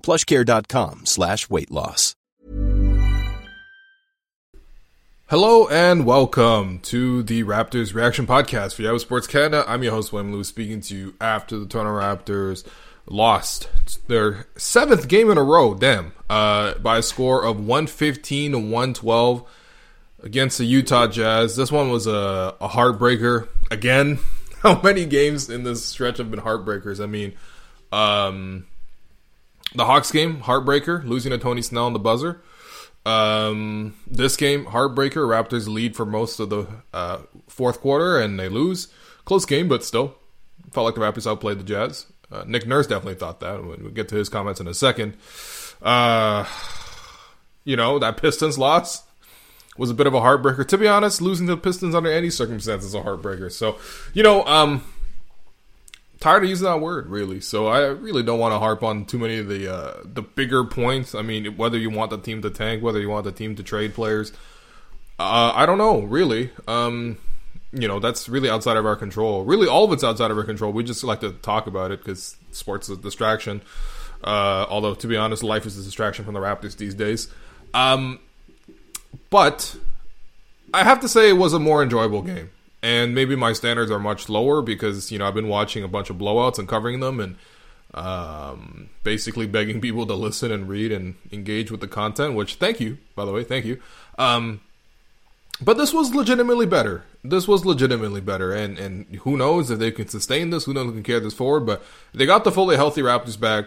plushcare.com slash weight loss. Hello and welcome to the Raptors Reaction Podcast for Yahoo Sports Canada. I'm your host, William Lewis, speaking to you after the Toronto Raptors lost their seventh game in a row, damn, uh, by a score of 115 to 112 against the Utah Jazz. This one was a, a heartbreaker. Again, how many games in this stretch have been heartbreakers? I mean, um, the Hawks game, heartbreaker, losing to Tony Snell on the buzzer. Um, this game, heartbreaker. Raptors lead for most of the uh, fourth quarter and they lose. Close game, but still felt like the Raptors outplayed the Jazz. Uh, Nick Nurse definitely thought that. We'll get to his comments in a second. Uh, you know, that Pistons loss was a bit of a heartbreaker. To be honest, losing to the Pistons under any circumstances is a heartbreaker. So, you know, um, tired of using that word really. So I really don't want to harp on too many of the uh, the bigger points. I mean, whether you want the team to tank, whether you want the team to trade players, uh, I don't know really. Um, you know, that's really outside of our control. Really, all of it's outside of our control. We just like to talk about it because sports is a distraction. Uh, although, to be honest, life is a distraction from the Raptors these days. Um, but I have to say, it was a more enjoyable game and maybe my standards are much lower because you know I've been watching a bunch of blowouts and covering them and um, basically begging people to listen and read and engage with the content. Which thank you, by the way, thank you. Um, but this was legitimately better. This was legitimately better, and and who knows if they can sustain this? Who knows if they can carry this forward? But they got the fully healthy Raptors back,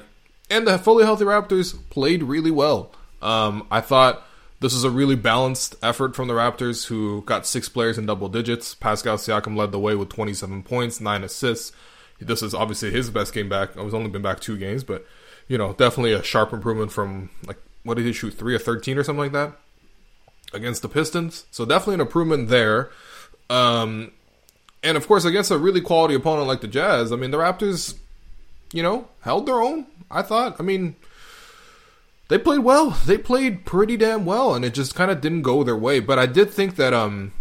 and the fully healthy Raptors played really well. Um, I thought this is a really balanced effort from the Raptors, who got six players in double digits. Pascal Siakam led the way with 27 points, nine assists. This is obviously his best game back. I've only been back two games, but you know, definitely a sharp improvement from like what did he shoot three or 13 or something like that against the Pistons. So definitely an improvement there. Um, and of course, against a really quality opponent like the Jazz, I mean, the Raptors, you know, held their own. I thought. I mean, they played well. They played pretty damn well, and it just kind of didn't go their way. But I did think that, um,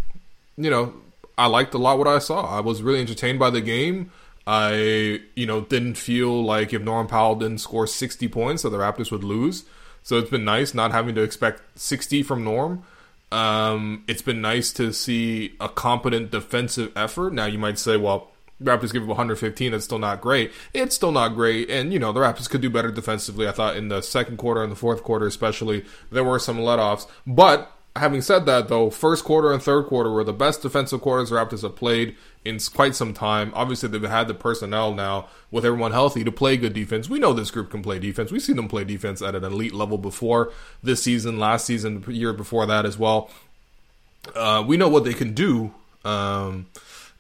you know, I liked a lot what I saw. I was really entertained by the game. I, you know, didn't feel like if Norman Powell didn't score 60 points, that the Raptors would lose. So it's been nice not having to expect 60 from Norm. Um, it's been nice to see a competent defensive effort. Now you might say, well, Raptors give up 115. That's still not great. It's still not great, and you know the Raptors could do better defensively. I thought in the second quarter and the fourth quarter, especially, there were some let-offs. But having said that, though, first quarter and third quarter were the best defensive quarters the Raptors have played in quite some time. Obviously, they've had the personnel now with everyone healthy to play good defense. We know this group can play defense. We've seen them play defense at an elite level before this season, last season, year before that as well. Uh, we know what they can do. Um,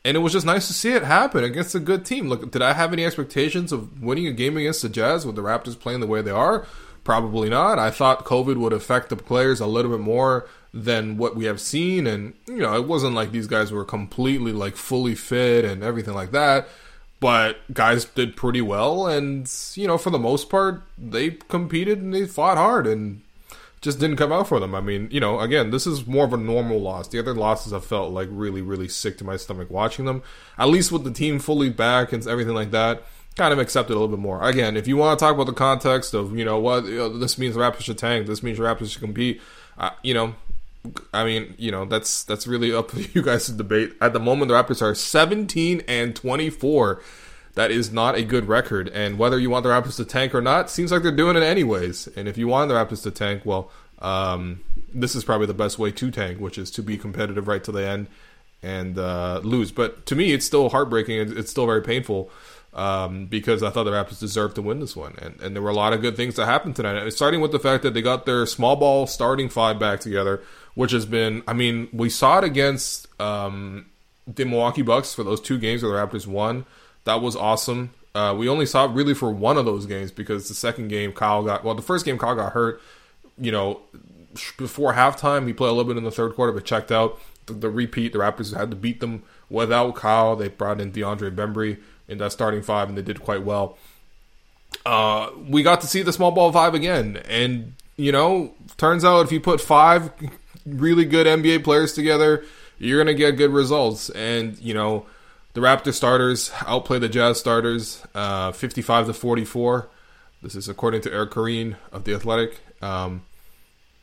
and it was just nice to see it happen against a good team. Look, did I have any expectations of winning a game against the Jazz with the Raptors playing the way they are? Probably not. I thought COVID would affect the players a little bit more than what we have seen, and you know, it wasn't like these guys were completely like fully fit and everything like that. but guys did pretty well, and you know, for the most part, they competed and they fought hard, and just didn't come out for them. I mean, you know, again, this is more of a normal loss. The other losses I felt like really, really sick to my stomach watching them. At least with the team fully back and everything like that, kind of accepted a little bit more. Again, if you want to talk about the context of, you know, what you know, this means Raptors should tank, this means Raptors should compete, uh, you know, I mean, you know, that's that's really up to you guys to debate. At the moment, the Raptors are 17 and 24. That is not a good record. And whether you want the Raptors to tank or not, seems like they're doing it anyways. And if you want the Raptors to tank, well, um, this is probably the best way to tank, which is to be competitive right to the end and uh, lose. But to me, it's still heartbreaking. It's still very painful um, because I thought the Raptors deserved to win this one. And, and there were a lot of good things that happened tonight. Starting with the fact that they got their small ball starting five back together, which has been, I mean, we saw it against um, the Milwaukee Bucks for those two games where the Raptors won. That was awesome. Uh, we only saw really for one of those games because the second game Kyle got well. The first game Kyle got hurt. You know, before halftime he played a little bit in the third quarter, but checked out. The, the repeat, the Raptors had to beat them without Kyle. They brought in DeAndre Bembry in that starting five, and they did quite well. Uh, we got to see the small ball five again, and you know, turns out if you put five really good NBA players together, you're gonna get good results. And you know, the Raptor starters outplay the Jazz starters, uh, 55 to 44. This is according to Eric Koreen of the Athletic. Um,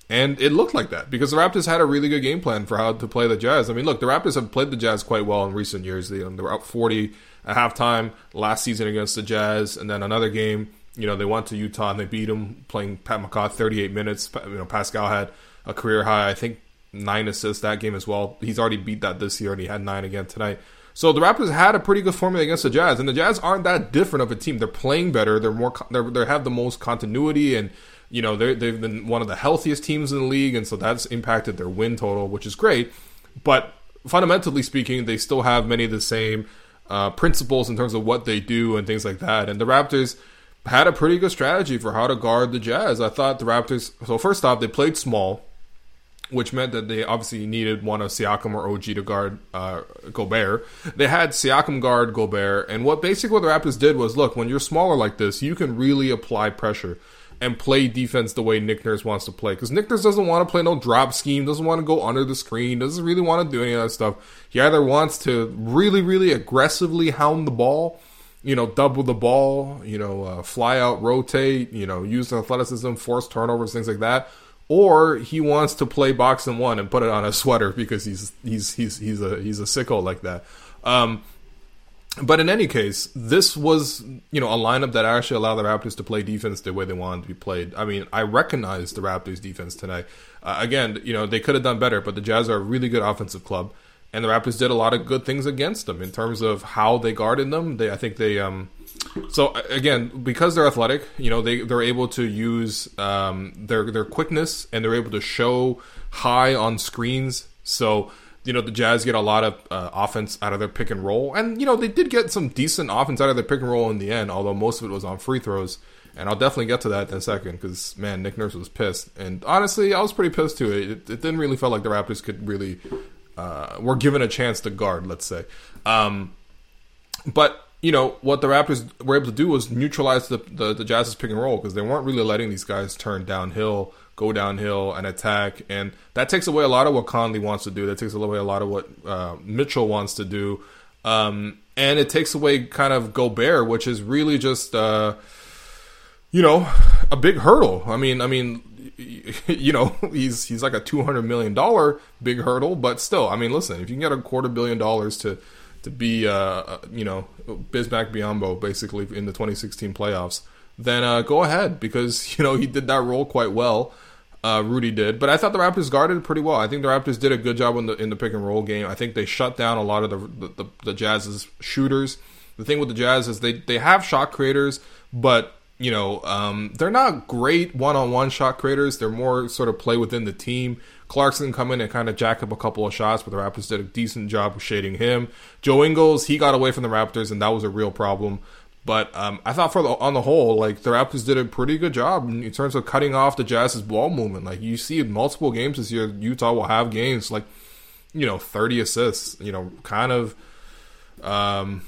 and it looked like that because the Raptors had a really good game plan for how to play the Jazz. I mean, look, the Raptors have played the Jazz quite well in recent years. They, they were up 40 at halftime last season against the Jazz, and then another game. You know, they went to Utah and they beat them, playing Pat McCaw 38 minutes. You know, Pascal had a career high, I think, nine assists that game as well. He's already beat that this year, and he had nine again tonight. So the Raptors had a pretty good formula against the Jazz, and the Jazz aren't that different of a team. They're playing better. They're more. They're, they have the most continuity, and you know they they've been one of the healthiest teams in the league, and so that's impacted their win total, which is great. But fundamentally speaking, they still have many of the same uh, principles in terms of what they do and things like that. And the Raptors had a pretty good strategy for how to guard the Jazz. I thought the Raptors. So first off, they played small which meant that they obviously needed one of Siakam or OG to guard uh, Gobert. They had Siakam guard Gobert, and what basically what the Raptors did was, look, when you're smaller like this, you can really apply pressure and play defense the way Nick Nurse wants to play. Because Nick Nurse doesn't want to play no drop scheme, doesn't want to go under the screen, doesn't really want to do any of that stuff. He either wants to really, really aggressively hound the ball, you know, double the ball, you know, uh, fly out, rotate, you know, use athleticism, force turnovers, things like that or he wants to play box and one and put it on a sweater because he's he's he's he's a he's a sicko like that. Um, but in any case, this was you know a lineup that actually allowed the Raptors to play defense the way they wanted to be played. I mean, I recognize the Raptors' defense tonight. Uh, again, you know they could have done better, but the Jazz are a really good offensive club, and the Raptors did a lot of good things against them in terms of how they guarded them. They, I think they um, so again, because they're athletic, you know, they they're able to use um, their their quickness and they're able to show high on screens. So you know the Jazz get a lot of uh, offense out of their pick and roll, and you know they did get some decent offense out of their pick and roll in the end, although most of it was on free throws. And I'll definitely get to that in a second because man, Nick Nurse was pissed, and honestly, I was pretty pissed too. It, it didn't really feel like the Raptors could really uh, were given a chance to guard, let's say. Um, but you know what the Raptors were able to do was neutralize the the, the Jazz's pick and roll because they weren't really letting these guys turn downhill, go downhill, and attack, and that takes away a lot of what Conley wants to do. That takes away a lot of what uh, Mitchell wants to do, um, and it takes away kind of Gobert, which is really just uh, you know a big hurdle. I mean, I mean. You know, he's he's like a two hundred million dollar big hurdle, but still, I mean, listen, if you can get a quarter billion dollars to to be, uh, uh, you know, Bismack Biyombo basically in the 2016 playoffs, then uh, go ahead because you know he did that role quite well. Uh, Rudy did, but I thought the Raptors guarded pretty well. I think the Raptors did a good job in the in the pick and roll game. I think they shut down a lot of the the, the, the Jazz's shooters. The thing with the Jazz is they they have shot creators, but you know um, they're not great one on one shot creators. They're more sort of play within the team. Clarkson come in and kind of jack up a couple of shots, but the Raptors did a decent job of shading him. Joe Ingles, he got away from the Raptors, and that was a real problem. But um, I thought for the, on the whole, like the Raptors did a pretty good job in terms of cutting off the Jazz's ball movement. Like you see multiple games this year, Utah will have games like you know 30 assists. You know, kind of. Um,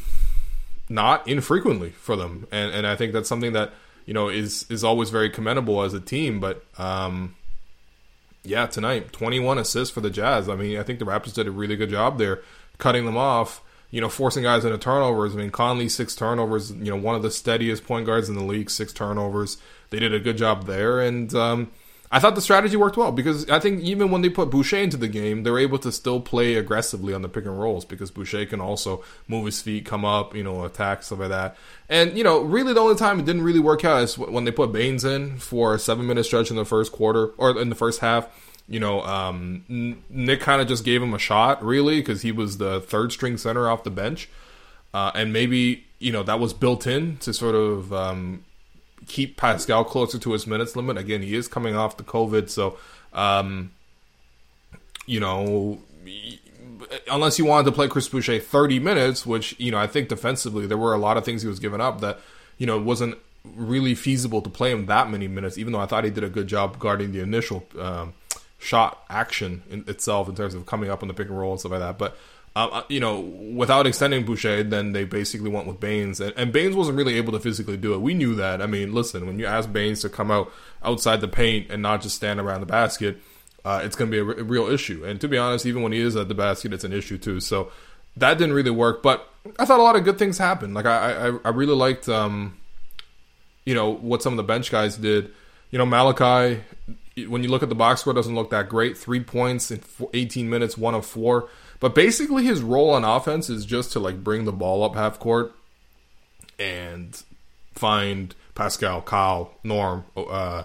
not infrequently for them, and and I think that's something that you know is is always very commendable as a team. But um, yeah, tonight twenty one assists for the Jazz. I mean, I think the Raptors did a really good job there, cutting them off. You know, forcing guys into turnovers. I mean, Conley six turnovers. You know, one of the steadiest point guards in the league, six turnovers. They did a good job there, and um, I thought the strategy worked well because I think even when they put Boucher into the game, they're able to still play aggressively on the pick and rolls because Boucher can also move his feet, come up, you know, attack stuff like that. And you know, really the only time it didn't really work out is when they put Baynes in for a seven minute stretch in the first quarter or in the first half. You know, um, Nick kind of just gave him a shot, really, because he was the third string center off the bench, uh, and maybe you know that was built in to sort of um, keep Pascal closer to his minutes limit. Again, he is coming off the COVID, so um, you know, unless you wanted to play Chris Boucher 30 minutes, which you know I think defensively there were a lot of things he was giving up that you know wasn't really feasible to play him that many minutes. Even though I thought he did a good job guarding the initial um, shot action in itself in terms of coming up on the pick and roll and stuff like that, but. Um, uh, you know, without extending Boucher, then they basically went with Baynes, and, and Baynes wasn't really able to physically do it. We knew that. I mean, listen, when you ask Baynes to come out outside the paint and not just stand around the basket, uh, it's going to be a, r- a real issue. And to be honest, even when he is at the basket, it's an issue too. So that didn't really work. But I thought a lot of good things happened. Like I, I, I really liked, um, you know, what some of the bench guys did. You know, Malachi. When you look at the box score, doesn't look that great. Three points in 18 minutes, one of four. But basically, his role on offense is just to like bring the ball up half court and find Pascal, Kyle, Norm, uh,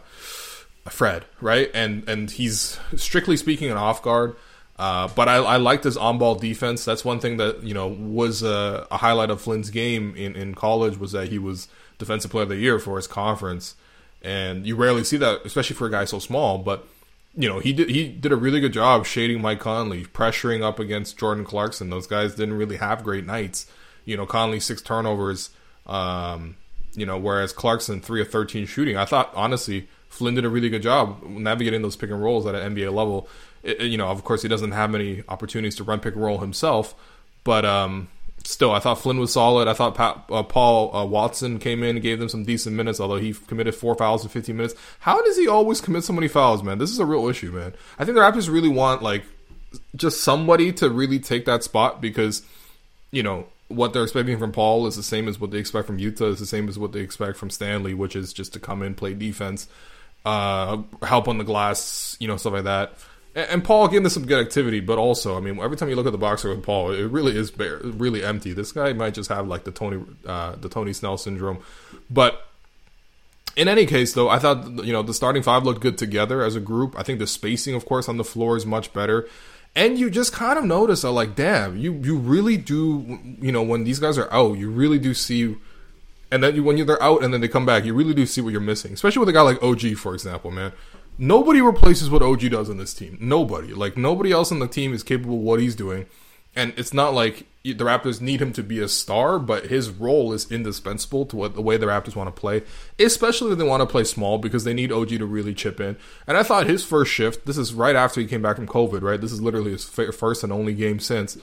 Fred, right? And and he's strictly speaking an off guard. Uh, but I, I liked his on ball defense. That's one thing that you know was a, a, highlight of Flynn's game in, in college was that he was defensive player of the year for his conference, and you rarely see that, especially for a guy so small. But you know, he did he did a really good job shading Mike Conley, pressuring up against Jordan Clarkson. Those guys didn't really have great nights. You know, Conley six turnovers. Um, you know, whereas Clarkson three of thirteen shooting. I thought honestly, Flynn did a really good job navigating those pick and rolls at an NBA level. It, you know, of course, he doesn't have many opportunities to run pick and roll himself, but um, still, I thought Flynn was solid. I thought Pat, uh, Paul uh, Watson came in and gave them some decent minutes, although he committed four fouls in 15 minutes. How does he always commit so many fouls, man? This is a real issue, man. I think the Raptors really want like just somebody to really take that spot because you know what they're expecting from Paul is the same as what they expect from Yuta Is the same as what they expect from Stanley, which is just to come in, play defense, uh, help on the glass, you know, stuff like that and Paul them some good activity, but also, I mean, every time you look at the boxer with Paul, it really is bare, really empty. This guy might just have like the Tony, uh, the Tony Snell syndrome. But in any case, though, I thought you know the starting five looked good together as a group. I think the spacing, of course, on the floor is much better, and you just kind of notice, uh, like, damn, you you really do, you know, when these guys are out, you really do see. And then you, when they're out and then they come back, you really do see what you're missing. Especially with a guy like OG, for example, man Nobody replaces what OG does on this team. Nobody. Like nobody else on the team is capable of what he's doing. And it's not like the Raptors need him to be a star, but his role is indispensable to what the way the Raptors want to play, especially if they want to play small because they need OG to really chip in. And I thought his first shift, this is right after he came back from COVID, right? This is literally his first and only game since,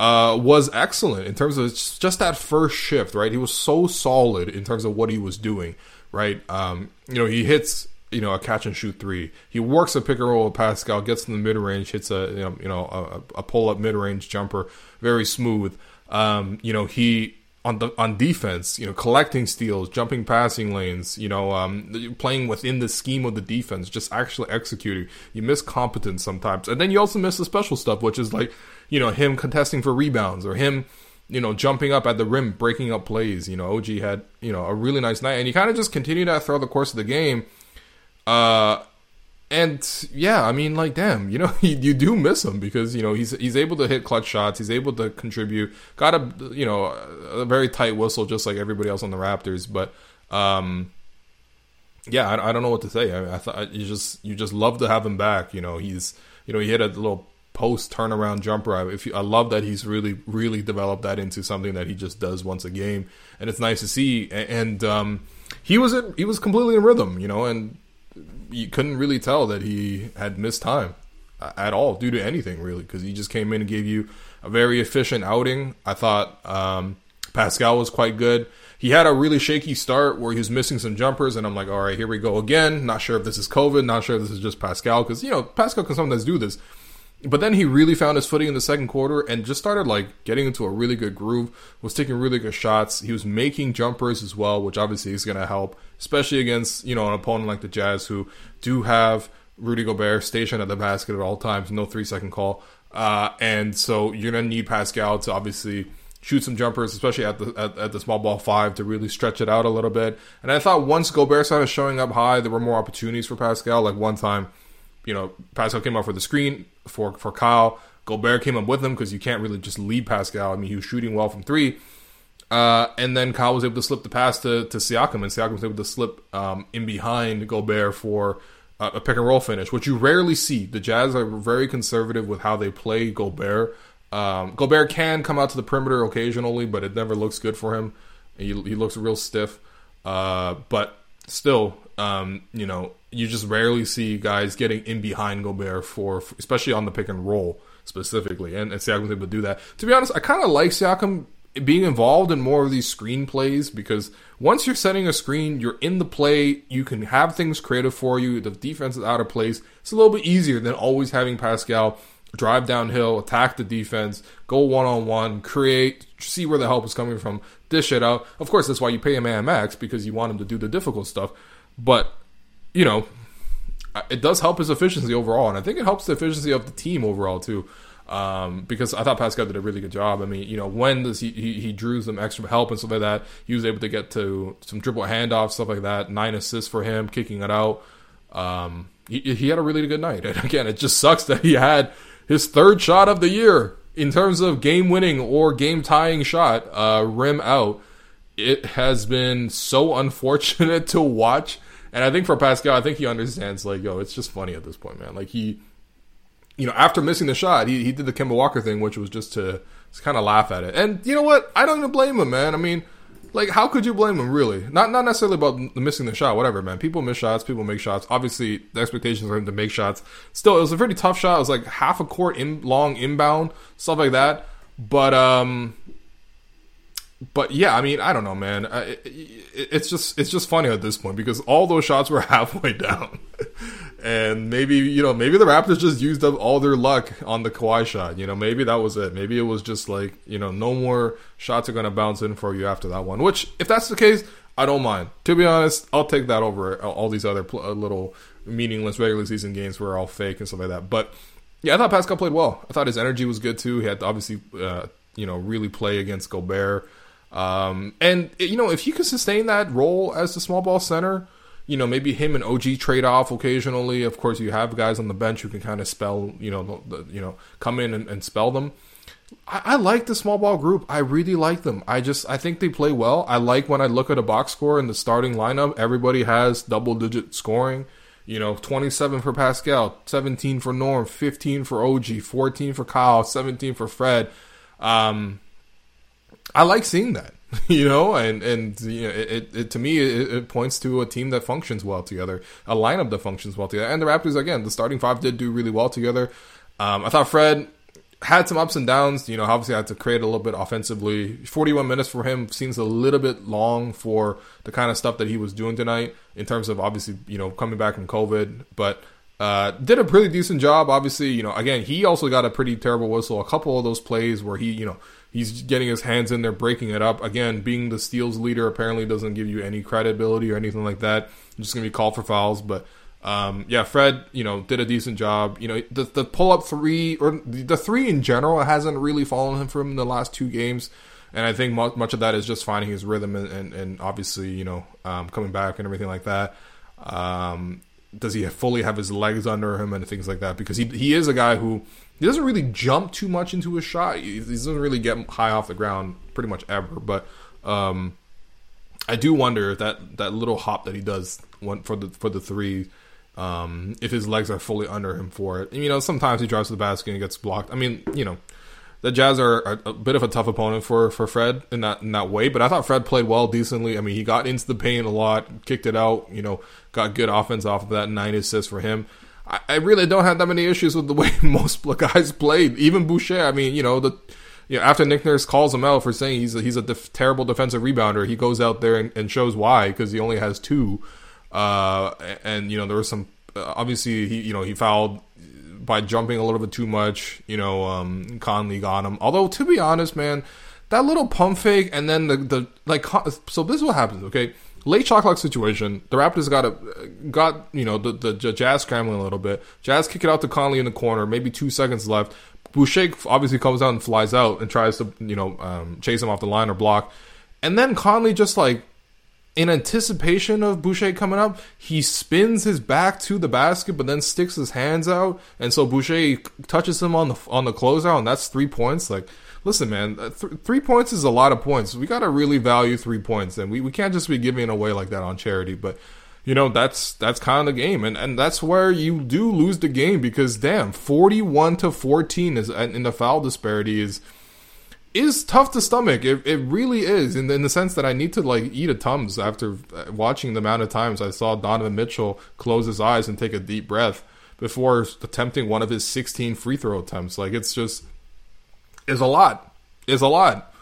uh, was excellent in terms of just that first shift, right? He was so solid in terms of what he was doing, right? Um, you know, he hits you know a catch and shoot three. He works a pick and roll with Pascal, gets in the mid range, hits a you know, you a, a pull up mid range jumper, very smooth. Um, you know he on the on defense, you know, collecting steals, jumping passing lanes, you know, um, playing within the scheme of the defense, just actually executing. You miss competence sometimes, and then you also miss the special stuff, which is like, you know, him contesting for rebounds or him, you know, jumping up at the rim, breaking up plays. You know, OG had you know a really nice night, and he kind of just continued that throughout the course of the game. Uh, and yeah, I mean, like, damn, you know, you, you do miss him because you know he's he's able to hit clutch shots, he's able to contribute. Got a you know a very tight whistle, just like everybody else on the Raptors. But um, yeah, I, I don't know what to say. I, I thought you just you just love to have him back. You know, he's you know he hit a little post turnaround jumper. I, if you, I love that he's really really developed that into something that he just does once a game, and it's nice to see. And, and um, he was in, he was completely in rhythm, you know, and you couldn't really tell that he had missed time at all due to anything really because he just came in and gave you a very efficient outing. I thought um, Pascal was quite good. He had a really shaky start where he was missing some jumpers, and I'm like, all right, here we go again. Not sure if this is COVID, not sure if this is just Pascal, because, you know, Pascal can sometimes do this. But then he really found his footing in the second quarter and just started like getting into a really good groove, was taking really good shots. He was making jumpers as well, which obviously is going to help, especially against, you know, an opponent like the Jazz who do have Rudy Gobert stationed at the basket at all times, no three second call. Uh, and so you're going to need Pascal to obviously shoot some jumpers, especially at the at, at, the small ball five, to really stretch it out a little bit. And I thought once Gobert started showing up high, there were more opportunities for Pascal. Like one time, you know, Pascal came up for the screen for for Kyle. Gobert came up with him because you can't really just lead Pascal. I mean, he was shooting well from three. Uh, and then Kyle was able to slip the pass to, to Siakam, and Siakam was able to slip um, in behind Gobert for a pick and roll finish, which you rarely see. The Jazz are very conservative with how they play Gobert. Um, Gobert can come out to the perimeter occasionally, but it never looks good for him. He, he looks real stiff. Uh, but still, um, you know, you just rarely see guys getting in behind Gobert for, especially on the pick and roll specifically. And, and Siakam's able to do that. To be honest, I kind of like Siakam being involved in more of these screen plays because once you're setting a screen, you're in the play, you can have things created for you. The defense is out of place. It's a little bit easier than always having Pascal drive downhill, attack the defense, go one on one, create, see where the help is coming from, dish it out. Of course, that's why you pay man max because you want him to do the difficult stuff. But, you know, it does help his efficiency overall. And I think it helps the efficiency of the team overall, too. Um, because I thought Pascal did a really good job. I mean, you know, when does he, he, he drew some extra help and stuff like that. He was able to get to some dribble handoffs, stuff like that. Nine assists for him, kicking it out. Um, he, he had a really good night. And again, it just sucks that he had his third shot of the year in terms of game winning or game tying shot, uh, rim out. It has been so unfortunate to watch. And I think for Pascal, I think he understands, like, yo, it's just funny at this point, man. Like, he you know, after missing the shot, he, he did the Kemba Walker thing, which was just to, kind of laugh at it. And you know what? I don't even blame him, man. I mean, like, how could you blame him, really? Not not necessarily about the missing the shot, whatever, man. People miss shots, people make shots. Obviously, the expectations are him to make shots. Still, it was a pretty tough shot. It was like half a court in long inbound, stuff like that. But um, but yeah, I mean, I don't know, man. it, it's just it's just funny at this point because all those shots were halfway down, and maybe you know maybe the Raptors just used up all their luck on the Kawhi shot. You know, maybe that was it. Maybe it was just like you know no more shots are going to bounce in for you after that one. Which, if that's the case, I don't mind. To be honest, I'll take that over all these other pl- uh, little meaningless regular season games where all fake and stuff like that. But yeah, I thought Pascal played well. I thought his energy was good too. He had to obviously uh, you know really play against Gobert. Um, and you know, if he could sustain that role as the small ball center, you know, maybe him and OG trade off occasionally. Of course, you have guys on the bench who can kind of spell, you know, the, the, you know, come in and, and spell them. I, I, like the small ball group. I really like them. I just I think they play well. I like when I look at a box score in the starting lineup, everybody has double digit scoring. You know, 27 for Pascal, 17 for Norm, 15 for OG, 14 for Kyle, 17 for Fred. Um, I like seeing that, you know, and and you know, it, it to me it, it, points to a team that functions well together, a lineup that functions well together, and the Raptors again, the starting five did do really well together. Um, I thought Fred had some ups and downs. You know, obviously I had to create a little bit offensively. Forty-one minutes for him seems a little bit long for the kind of stuff that he was doing tonight in terms of obviously you know coming back from COVID, but. Uh, did a pretty decent job. Obviously, you know, again, he also got a pretty terrible whistle. A couple of those plays where he, you know, he's getting his hands in there, breaking it up. Again, being the steals leader apparently doesn't give you any credibility or anything like that. Just gonna be called for fouls, but. Um, yeah, Fred, you know, did a decent job. You know, the, the pull up three or the three in general hasn't really fallen him from the last two games, and I think much, much of that is just finding his rhythm and, and, and obviously, you know, um, coming back and everything like that. Um, does he fully have his legs under him and things like that? Because he he is a guy who he doesn't really jump too much into his shot. He, he doesn't really get high off the ground pretty much ever. But um, I do wonder if that that little hop that he does for the for the three, um, if his legs are fully under him for it. And, you know, sometimes he drives to the basket and gets blocked. I mean, you know, the Jazz are, are, a bit of a tough opponent for for Fred in that in that way. But I thought Fred played well, decently. I mean, he got into the paint a lot, kicked it out. You know, got good offense off of that. Nine assists for him. I, really don't have that many issues with the way most guys played. Even Boucher, I mean, you know, the you know, after Nick Nurse calls him out for saying he's a, he's a def- terrible defensive rebounder, he goes out there and, and shows why because he only has two. Uh, and you know there was some uh, obviously he you know he fouled by jumping a little bit too much. You know, um, Conley got him. Although to be honest, man, that little pump fake and then the the like. So this is what happens. Okay, late shot clock situation. The Raptors got a got you know the the Jazz scrambling a little bit. Jazz kick it out to Conley in the corner. Maybe two seconds left. Boucher obviously comes out and flies out and tries to you know um, chase him off the line or block. And then Conley just like in anticipation of Boucher coming up, he spins his back to the basket, but then sticks his hands out, and so Boucher touches him on the on the closeout, and that's three points. Like, listen, man, th- three points is a lot of points. We got to really value three points, and we, we can't just be giving away like that on charity. But you know, that's that's kind of the game, and and that's where you do lose the game because damn, forty one to fourteen is in the foul disparity is is tough to stomach. It, it really is, in the, in the sense that I need to like eat a tums after uh, watching the amount of times I saw Donovan Mitchell close his eyes and take a deep breath before attempting one of his 16 free throw attempts. Like it's just is a lot. Is a lot.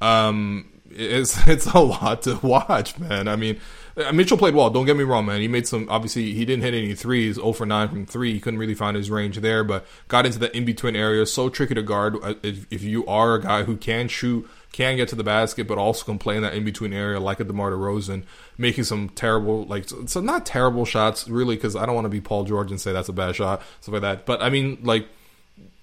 Um, it's it's a lot to watch, man. I mean, uh, Mitchell played well. Don't get me wrong, man. He made some. Obviously, he didn't hit any threes. 0 for 9 from three. He couldn't really find his range there, but got into the in between area. So tricky to guard. Uh, if, if, you are a guy who can shoot, can get to the basket, but also can play in that in between area, like a DeMar DeRozan, making some terrible, like so not terrible shots, really, because I don't want to be Paul George and say that's a bad shot, stuff like that. But I mean, like,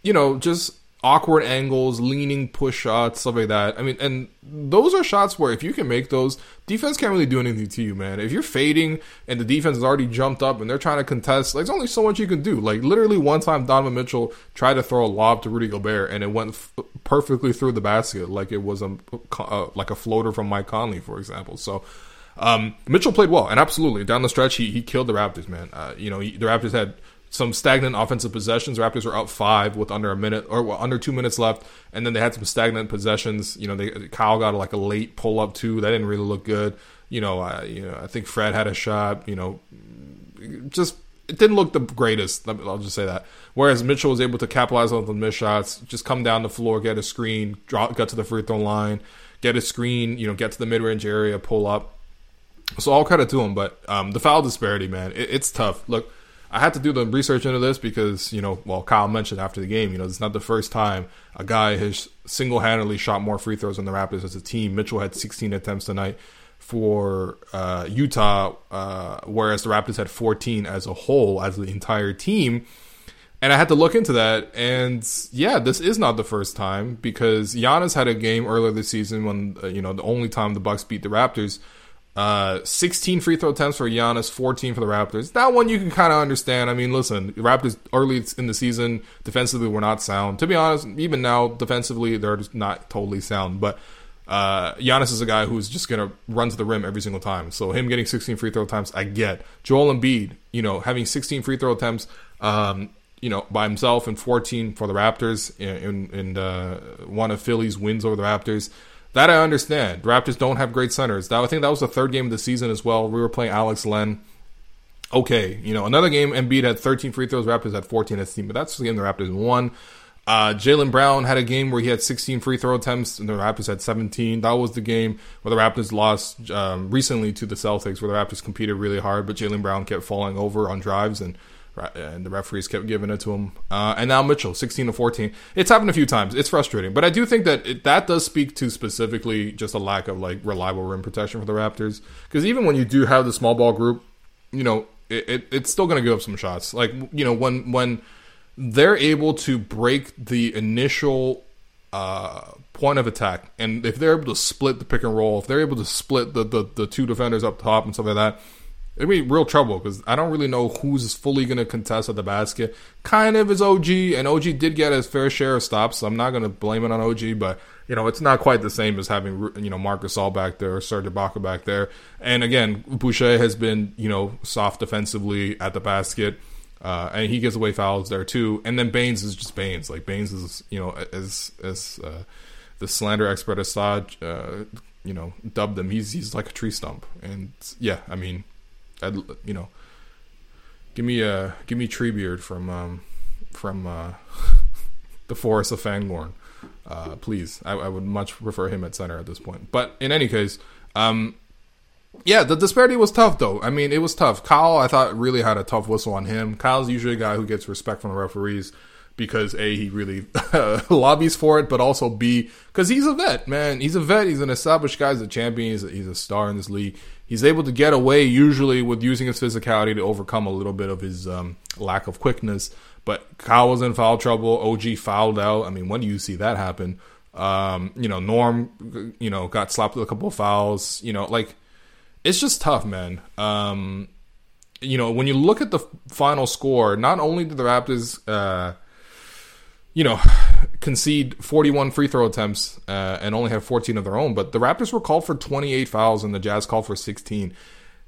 you know, just awkward angles, leaning push shots, stuff like that. I mean, and those are shots where if you can make those, defense can't really do anything to you, man. If you're fading and the defense has already jumped up and they're trying to contest, like, there's only so much you can do. Like, literally, one time Donovan Mitchell tried to throw a lob to Rudy Gobert and it went f- perfectly through the basket, like it was a uh, like a floater from Mike Conley, for example. So. Um, Mitchell played well, and absolutely down the stretch, he, he killed the Raptors, man. Uh, you know, he, the Raptors had some stagnant offensive possessions. Raptors were up five with under a minute or under two minutes left, and then they had some stagnant possessions. You know, they Kyle got like a late pull up too. That didn't really look good. You know, uh, you know, I think Fred had a shot. You know, just it didn't look the greatest. I'll just say that. Whereas Mitchell was able to capitalize on the missed shots, just come down the floor, get a screen, drop, get to the free throw line, get a screen, you know, get to the mid range area, pull up. So all credit to him, but um, the foul disparity, man, it, it's tough. Look, I had to do the research into this because, you know, well, Kyle mentioned after the game, you know, it's not the first time a guy has single handedly shot more free throws than the Raptors as a team. Mitchell had 16 attempts tonight for uh, Utah, uh, whereas the Raptors had 14 as a whole, as the entire team. And I had to look into that, and yeah, this is not the first time because Giannis had a game earlier this season when uh, you know the only time the Bucks beat the Raptors uh, 16 free throw attempts for Giannis, 14 for the Raptors. That one you can kind of understand. I mean, listen, Raptors early in the season defensively were not sound. To be honest, even now defensively they're just not totally sound. But uh, Giannis is a guy who's just gonna run to the rim every single time. So him getting 16 free throw attempts, I get. Joel Embiid, you know, having 16 free throw attempts, um, you know, by himself and 14 for the Raptors in, in, in uh, one of Philly's wins over the Raptors. That I understand. Raptors don't have great centers. That I think that was the third game of the season as well. We were playing Alex Len. Okay, you know, another game, Embiid had 13 free throws, Raptors had 14 as team, but that's the game the Raptors won. Uh, Jaylen Brown had a game where he had 16 free throw attempts, and the Raptors had 17. That was the game where the Raptors lost um, recently to the Celtics, where the Raptors competed really hard, but Jaylen Brown kept falling over on drives, and and the referees kept giving it to him. Uh, and now Mitchell, 16 to 14. It's happened a few times. It's frustrating, but I do think that it, that does speak to specifically just a lack of like reliable rim protection for the Raptors. Because even when you do have the small ball group, you know, it, it, it's still going to give up some shots. Like you know, when when they're able to break the initial uh, point of attack, and if they're able to split the pick and roll, if they're able to split the the, the two defenders up top and stuff like that it'd be real trouble because I don't really know who's fully going to contest at the basket. Kind of is OG, and OG did get his fair share of stops, so I'm not going to blame it on OG, but you know, it's not quite the same as having you know Marc Gasol back there or Serge Ibaka back there. And again, Boucher has been you know soft defensively at the basket. Uh, and he gives away fouls there too. And then Baynes is just Baynes. Like Baynes is, you know, as as uh, the slander expert Assad, uh, you know, dubbed him. He's he's like a tree stump. And yeah, I mean, I'd, you know, give me a give me Treebeard from um, from uh, the Forest of Fangorn. Uh, please, I, I, would much prefer him at center at this point. But in any case, um, yeah, the disparity was tough though. I mean, it was tough. Kyle, I thought really had a tough whistle on him. Kyle's usually a guy who gets respect from the referees because a he really lobbies for it, but also b because he's a vet, man. He's a vet. He's an established guy. He's a champion. He's a, he's a star in this league. He's able to get away usually with using his physicality to overcome a little bit of his um, lack of quickness. But Kyle was in foul trouble. OG fouled out. I mean, when do you see that happen? Um, you know, Norm, you know, got slapped with a couple of fouls. You know, like it's just tough, man. Um, you know, when you look at the final score, not only did the Raptors, uh, you know, concede 41 free throw attempts uh, and only have 14 of their own, but the Raptors were called for 28 fouls and the Jazz called for 16.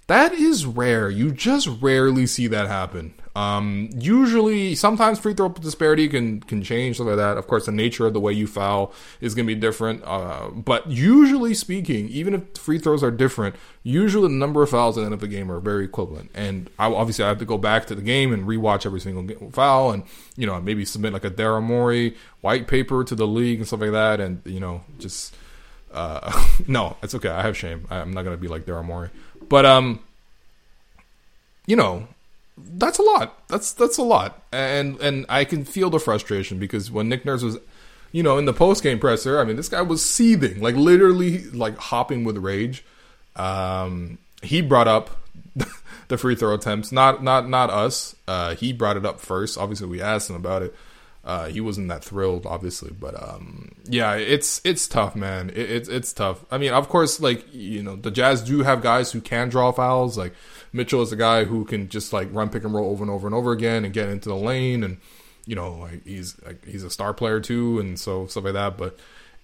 That is rare. You just rarely see that happen. Um, usually, sometimes free throw disparity can can change stuff like that. Of course, the nature of the way you foul is going to be different. Uh, but usually speaking, even if free throws are different, usually the number of fouls at the end of the game are very equivalent. And I, obviously, I have to go back to the game and rewatch every single foul, and you know, maybe submit like a Daryl Morey white paper to the league and stuff like that. And you know, just uh, no, it's okay. I have shame. I'm not going to be like Daryl Morey, but um, you know that's a lot. That's that's a lot, and and I can feel the frustration because when Nick Nurse was, you know, in the post game presser, I mean, this guy was seething, like literally, like hopping with rage. Um, he brought up the free throw attempts, not not not us. Uh, he brought it up first. Obviously, we asked him about it. Uh, he wasn't that thrilled, obviously, but um, yeah, it's it's tough, man. It, it's it's tough. I mean, of course, like you know, the Jazz do have guys who can draw fouls, like Mitchell is a guy who can just like run pick and roll over and over and over again and get into the lane, and you know like he's like, he's a star player too, and so stuff like that. But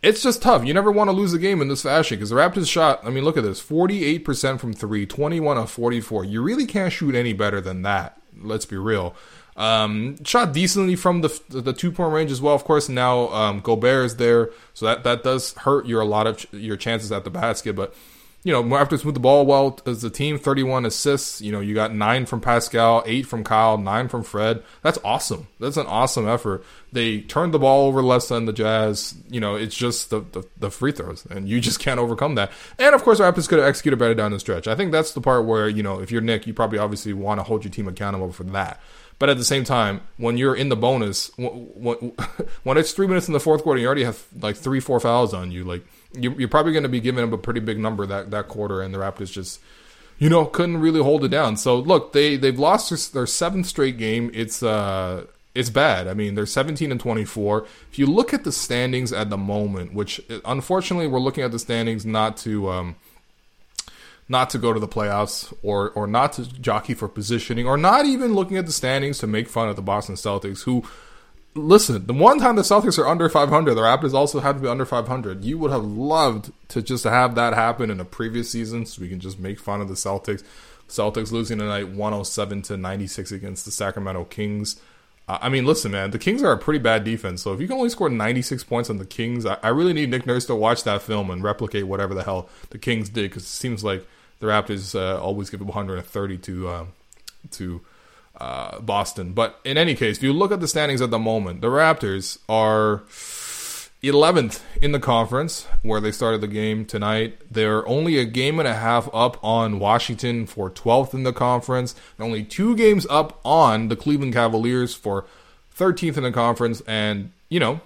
it's just tough. You never want to lose a game in this fashion because the Raptors shot. I mean, look at this: forty-eight percent from three, 21 of forty-four. You really can't shoot any better than that. Let's be real. Um, shot decently from the the two point range as well. Of course, now um, Gobert is there, so that that does hurt your a lot of ch- your chances at the basket. But you know, Raptors move the ball well as a team. 31 assists. You know, you got nine from Pascal, eight from Kyle, nine from Fred. That's awesome. That's an awesome effort. They turned the ball over less than the Jazz. You know, it's just the, the, the free throws, and you just can't overcome that. And of course, Raptors could have executed better down the stretch. I think that's the part where, you know, if you're Nick, you probably obviously want to hold your team accountable for that. But at the same time, when you're in the bonus, when, when it's three minutes in the fourth quarter, you already have like three, four fouls on you. Like you're probably going to be giving up a pretty big number that that quarter, and the Raptors just you know couldn't really hold it down. So look, they they've lost their, their seventh straight game. It's uh it's bad. I mean, they're 17 and 24. If you look at the standings at the moment, which unfortunately we're looking at the standings not to um, not to go to the playoffs or or not to jockey for positioning or not even looking at the standings to make fun of the Boston Celtics who listen, the one time the Celtics are under 500, the Raptors also had to be under 500. You would have loved to just have that happen in a previous season so we can just make fun of the Celtics. Celtics losing tonight 107 to 96 against the Sacramento Kings. Uh, I mean, listen, man, the Kings are a pretty bad defense. So if you can only score 96 points on the Kings, I, I really need Nick Nurse to watch that film and replicate whatever the hell the Kings did because it seems like the Raptors uh, always give up 130 to uh, to uh, Boston. But in any case, if you look at the standings at the moment, the Raptors are 11th in the conference where they started the game tonight. They're only a game and a half up on Washington for 12th in the conference, and only two games up on the Cleveland Cavaliers for 13th in the conference. And, you know,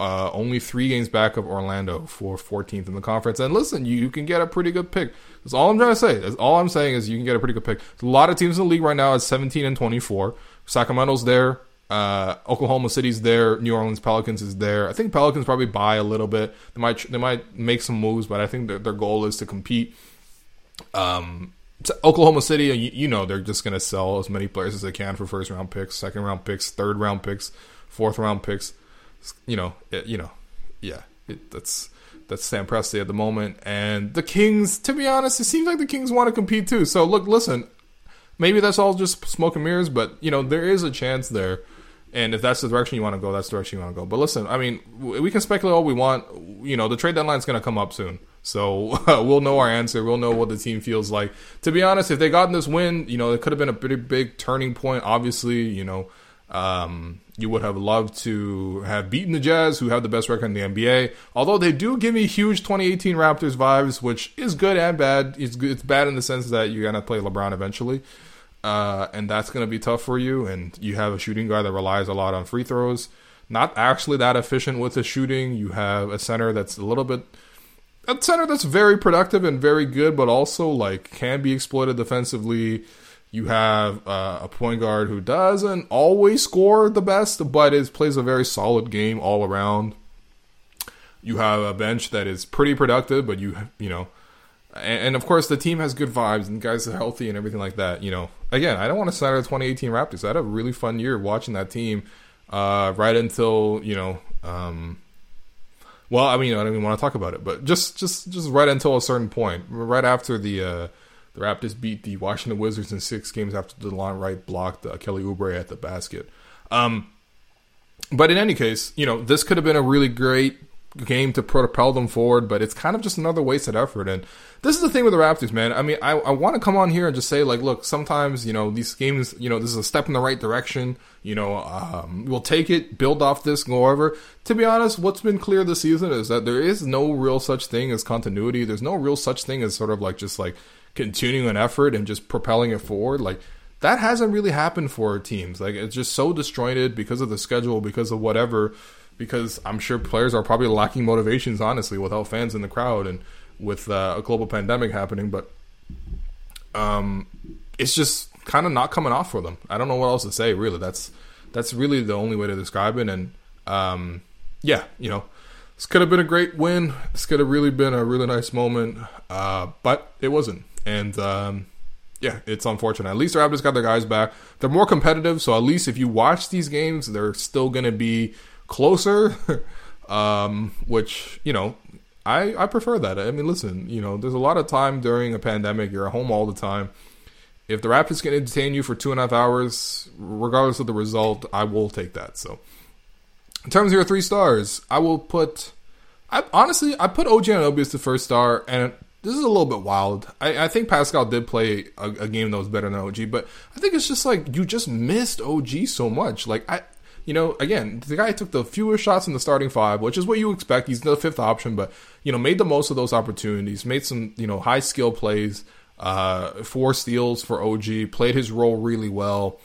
uh, only three games back of Orlando for 14th in the conference. And listen, you, you, can get a pretty good pick. That's all I'm trying to say. That's all I'm saying is you can get a pretty good pick. There's a lot of teams in the league right now at 17 and 24. Sacramento's there. Uh, Oklahoma City's there. New Orleans Pelicans is there. I think Pelicans probably buy a little bit. They might they might make some moves, but I think their, their goal is to compete. Um, Oklahoma City, you, you know, they're just going to sell as many players as they can for first round picks, second round picks, third round picks, fourth round picks you know, it, you know, yeah, it, that's that's Sam Presti at the moment, and the Kings. To be honest, it seems like the Kings want to compete too. So look, listen, maybe that's all just smoke and mirrors, but you know, there is a chance there. And if that's the direction you want to go, that's the direction you want to go. But listen, I mean, we can speculate all we want. You know, the trade deadline is going to come up soon. So uh, we'll know our answer. We'll know what the team feels like. To be honest, if they gotten this win, you know, it could have been a pretty big turning point. Obviously, you know, Um, you would have loved to have beaten the Jazz, who have the best record in the NBA. Although they do give me huge 2018 Raptors vibes, which is good and bad. It's it's bad in the sense that you're gonna play LeBron eventually, uh, and that's gonna be tough for you. And you have a shooting guard that relies a lot on free throws. Not actually that efficient with the shooting. You have a center that's a little bit a center that's very productive and very good, but also like can be exploited defensively you have uh, a point guard who doesn't always score the best, but is plays a very solid game all around. You have a bench that is pretty productive, but you you know, and, and of course the team has good vibes and guys are healthy and everything like that. You know, again, I don't want to slander the 2018 Raptors. I had a really fun year watching that team, uh, right until you know. Um, well, I mean, I don't even want to talk about it, but just just just right until a certain point, right after the uh, the Raptors beat the Washington Wizards in six games after Delon Wright blocked uh, Kelly Oubre at the basket. Um, but in any case, you know, this could have been a really great game to propel them forward, but it's kind of just another wasted effort. And this is the thing with the Raptors, man. I mean, I, I want to come on here and just say, like, look, sometimes, you know, these games, you know, this is a step in the right direction. You know, um, we'll take it, build off this, go over. To be honest, what's been clear this season is that there is no real such thing as continuity. There's no real such thing as sort of like just like, continuing an effort and just propelling it forward. Like that hasn't really happened for teams. Like it's just so disjointed because of the schedule, because of whatever. Because I'm sure players are probably lacking motivations, honestly, without fans in the crowd and with uh, a global pandemic happening. But um, it's just kind of not coming off for them. I don't know what else to say. Really, that's that's really the only way to describe it. And um, yeah, you know, this could have been a great win. This could have really been a really nice moment, uh, but it wasn't. And um, yeah, it's unfortunate. At least the Raptors got their guys back. They're more competitive, so at least if you watch these games, they're still going to be closer. um, which you know, I I prefer that. I mean, listen, you know, there's a lot of time during a pandemic. You're at home all the time. If the Raptors can entertain you for two and a half hours, regardless of the result, I will take that. So, in terms of your three stars, I will put. I honestly I put OG Anunoby as the first star, and this is a little bit wild. I, I think Pascal did play a, a, game that was better than OG, but I think it's just like you just missed OG so much. Like I, you know, again, the guy took the fewer shots in the starting five, which is what you expect. He's the fifth option, but you know, made the most of those opportunities, made some you know high skill plays, uh, four steals for OG, played his role really well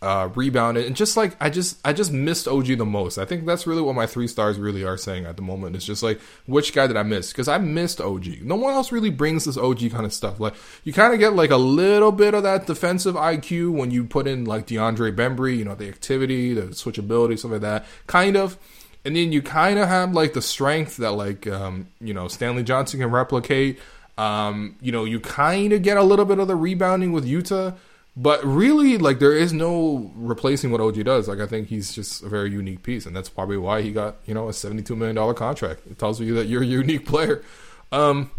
uh, rebounded, and just like I just I just missed OG the most. I think that's really what my three stars really are saying at the moment. It's just like which guy did I miss? Because I missed OG. No one else really brings this OG kind of stuff. Like you kind of get like a little bit of that defensive IQ when you put in like DeAndre Bembry. You know the activity, the switchability, stuff like that. Kind of. And then you kind of have like the strength that like um, you know Stanley Johnson can replicate. Um, you know, you kind of get a little bit of the rebounding with Yuta. But really, like there is no replacing what OG does. Like I think he's just a very unique piece, and that's probably why he got you know a seventy-two million dollar contract. It tells you that you're a unique player. Um,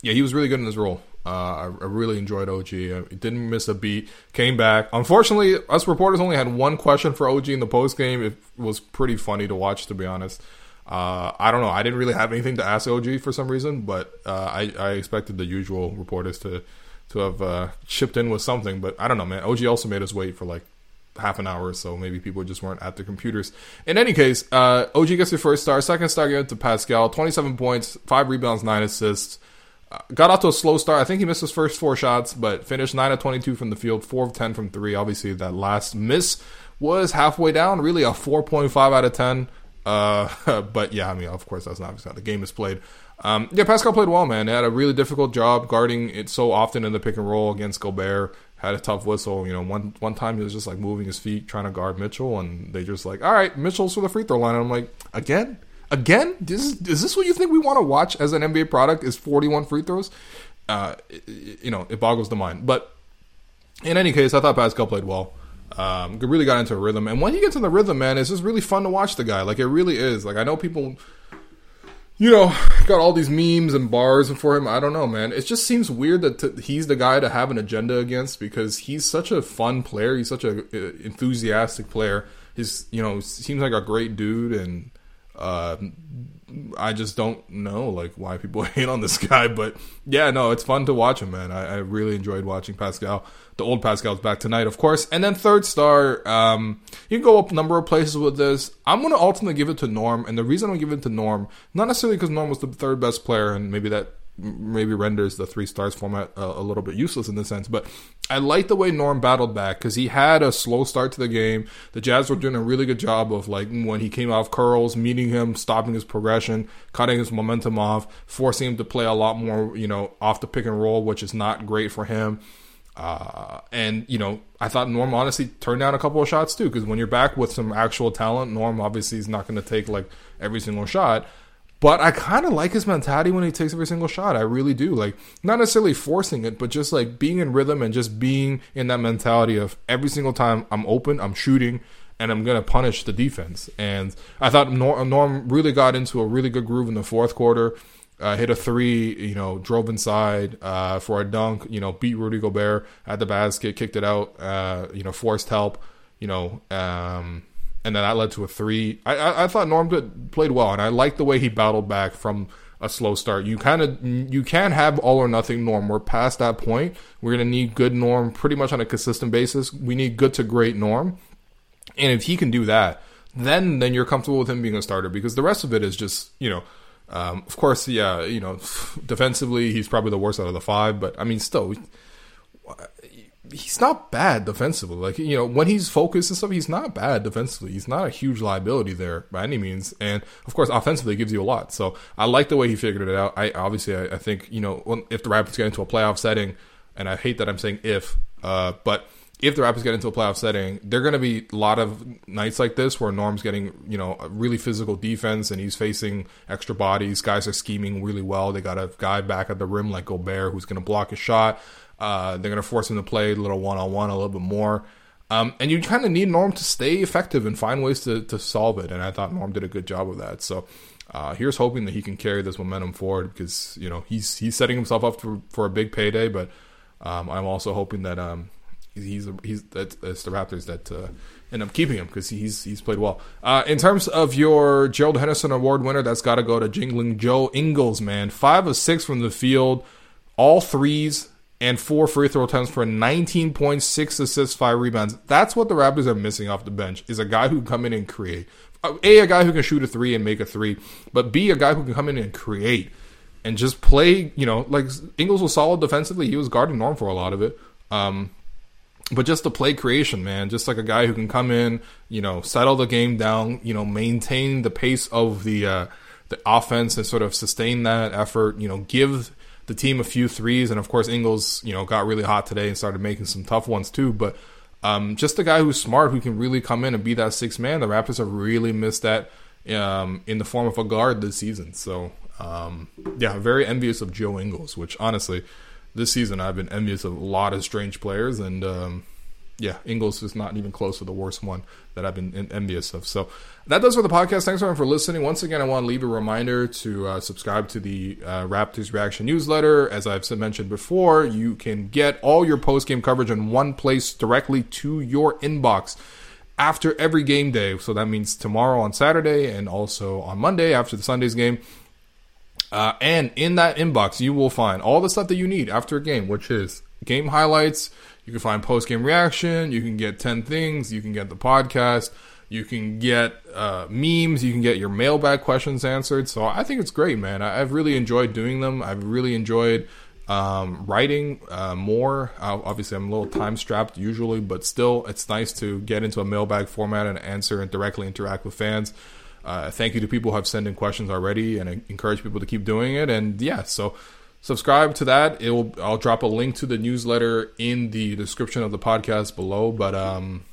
yeah, he was really good in his role. Uh, I, I, really enjoyed OG. I didn't miss a beat. Came back. Unfortunately, us reporters only had one question for OG in the post game. It was pretty funny to watch, to be honest. Uh, I don't know. I didn't really have anything to ask OG for some reason, but uh, I, I expected the usual reporters to to have uh, chipped in with something. But I don't know, man. OG also made us wait for like half an hour, so maybe people just weren't at their computers. In any case, uh, OG gets your first star. Second star given to Pascal. 27 points, 5 rebounds, 9 assists. Uh, got off to a slow start. I think he missed his first four shots, but finished 9 of 22 from the field, 4 of 10 from 3. Obviously, that last miss was halfway down, really a 4.5 out of 10. Uh, but yeah, I mean, of course, that's not how the game is played. Um, yeah, Pascal played well, man. Had a really difficult job guarding it so often in the pick and roll against Gobert. Had a tough whistle. You know, one one time he was just like moving his feet trying to guard Mitchell, and they just like, all right, Mitchell's for the free throw line. And I'm like, again, again, this is, is this what you think we want to watch as an NBA product? Is 41 free throws? Uh, you know, it boggles the mind. But in any case, I thought Pascal played well. Um, really got into a rhythm, and when he gets in the rhythm, man, it's just really fun to watch the guy. Like it really is. Like I know people you know, got all these memes and bars for him. I don't know, man. It just seems weird that t- he's the guy to have an agenda against because he's such a fun player. He's such an enthusiastic player. He's, you know, seems like a great dude and, uh, I just don't know like why people hate on this guy, but yeah, no, it's fun to watch him, man. I, I really enjoyed watching Pascal. The old Pascal's back tonight, of course, and then third star. Um, you can go up a number of places with this. I'm gonna ultimately give it to Norm, and the reason I'm giving it to Norm, not necessarily because Norm was the third best player, and maybe that maybe renders the three stars format a, a, little bit useless in this sense. But I like the way Norm battled back because he had a slow start to the game. The Jazz were doing a really good job of like when he came off curls, meeting him, stopping his progression, cutting his momentum off, forcing him to play a lot more, you know, off the pick and roll, which is not great for him. Uh, and you know, I thought Norm honestly turned down a couple of shots too, because when you're back with some actual talent, Norm obviously is not going to take like every single shot. But I kind of like his mentality when he takes every single shot. I really do. Like, not necessarily forcing it, but just like being in rhythm and just being in that mentality of every single time I'm open, I'm shooting, and I'm going to punish the defense. And I thought Norm really got into a really good groove in the fourth quarter. Uh, hit a three, you know, drove inside uh, for a dunk, you know, beat Rudy Gobert at the basket, kicked it out, uh, you know, forced help, you know, um, and then that led to a three. I, I, I thought Norm did, played well, and I liked the way he battled back from a slow start. You kind of you can have all or nothing Norm. We're past that point. We're gonna need good Norm pretty much on a consistent basis. We need good to great Norm, and if he can do that, then then you're comfortable with him being a starter because the rest of it is just you know. Um, of course, yeah, you know, defensively he's probably the worst out of the five, but I mean, still, he's not bad defensively. Like you know, when he's focused and stuff, he's not bad defensively. He's not a huge liability there by any means. And of course, offensively, gives you a lot. So I like the way he figured it out. I obviously, I, I think you know, if the Raptors get into a playoff setting, and I hate that I'm saying if, uh, but if the Raptors get into a playoff setting, they're going to be a lot of nights like this where Norm's getting, you know, a really physical defense and he's facing extra bodies. Guys are scheming really well. They got a guy back at the rim like Gobert who's going to block a shot. Uh, they're going to force him to play a little one on one a little bit more. Um, and you kind of need Norm to stay effective and find ways to, to solve it. And I thought Norm did a good job of that. So uh, here's hoping that he can carry this momentum forward because you know he's he's setting himself up for, for a big payday. But um, I'm also hoping that um, he's he's that it's the Raptors that uh, end up keeping him because he's he's played well. Uh, in terms of your Gerald Henderson Award winner, that's got to go to Jingling Joe Ingles. Man, five of six from the field, all threes and four free throw attempts for 19 points, six assists, five rebounds. That's what the Raptors are missing off the bench is a guy who can come in and create. A, a guy who can shoot a three and make a three, but B, a guy who can come in and create and just play. You know, like Ingles was solid defensively. He was guarding Norm for a lot of it. Um, but just the play creation, man, just like a guy who can come in, you know, settle the game down, you know, maintain the pace of the uh, the offense and sort of sustain that effort. You know, give the team a few threes, and of course Ingles, you know, got really hot today and started making some tough ones too. But um, just a guy who's smart, who can really come in and be that six man. The Raptors have really missed that um, in the form of a guard this season. So um, yeah, very envious of Joe Ingles. Which honestly, this season I've been envious of a lot of strange players, and um, yeah, Ingles is not even close to the worst one that I've been envious of. So that does for the podcast. Thanks everyone for listening. Once again, I want to leave a reminder to uh, subscribe to the uh, Raptors Reaction newsletter. As I've mentioned before, you can get all your post game coverage in one place directly to your inbox after every game day. So that means tomorrow on Saturday and also on Monday after the Sunday's game. Uh, and in that inbox, you will find all the stuff that you need after a game, which is game highlights you can find post game reaction. You can get 10 things. You can get the podcast. You can get uh, memes. You can get your mailbag questions answered. So I think it's great, man. I, have really enjoyed doing them. I've really enjoyed um, writing uh, more. Uh, obviously, I'm a little time strapped usually, but still, it's nice to get into a mailbag format and answer and directly interact with fans. Uh, thank you to people who have sent in questions already, and I encourage people to keep doing it. And yeah, so subscribe to that. It will. I'll drop a link to the newsletter in the description of the podcast below. But um,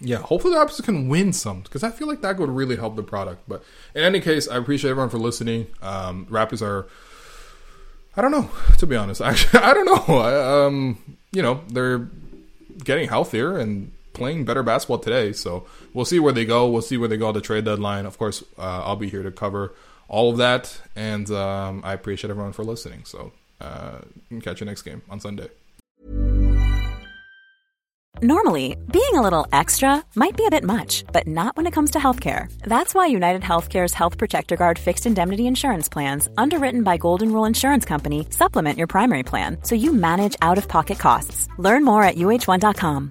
yeah, hopefully the Raptors can win some because I feel like that would really help the product. But in any case, I appreciate everyone for listening. Um, Raptors are. I don't know, to be honest. Actually, I don't know. I, um, you know, they're getting healthier and playing better basketball today. So we'll see where they go. We'll see where they go at the trade deadline. Of course, uh, I'll be here to cover all of that. And um, I appreciate everyone for listening. So uh, catch you next game on Sunday. Normally, being a little extra might be a bit much, but not when it comes to healthcare. That's why United Healthcare's Health Protector Guard fixed indemnity insurance plans, underwritten by Golden Rule Insurance Company, supplement your primary plan so you manage out of pocket costs. Learn more at uhone.com.